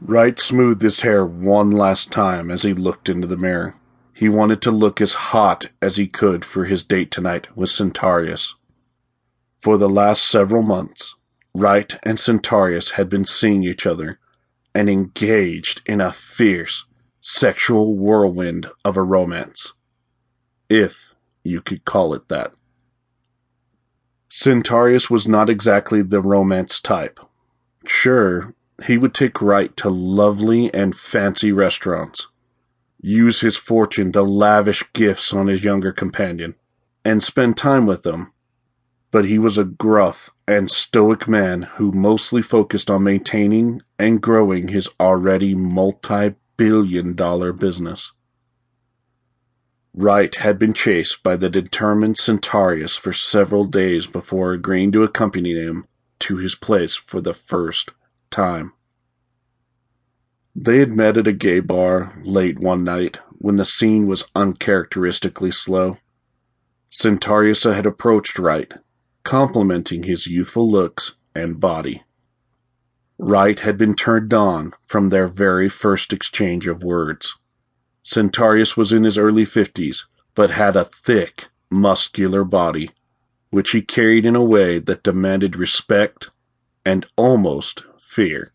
Wright smoothed his hair one last time as he looked into the mirror. He wanted to look as hot as he could for his date tonight with Centaurius. For the last several months, Wright and Centaurius had been seeing each other and engaged in a fierce sexual whirlwind of a romance. If you could call it that. Centaurius was not exactly the romance type. Sure, he would take Wright to lovely and fancy restaurants, use his fortune to lavish gifts on his younger companion, and spend time with them. But he was a gruff and stoic man who mostly focused on maintaining and growing his already multi billion dollar business. Wright had been chased by the determined Centaurius for several days before agreeing to accompany him to his place for the first time. They had met at a gay bar late one night when the scene was uncharacteristically slow. Centaurius had approached Wright, complimenting his youthful looks and body. Wright had been turned on from their very first exchange of words. Centaurius was in his early fifties, but had a thick, muscular body, which he carried in a way that demanded respect and almost fear.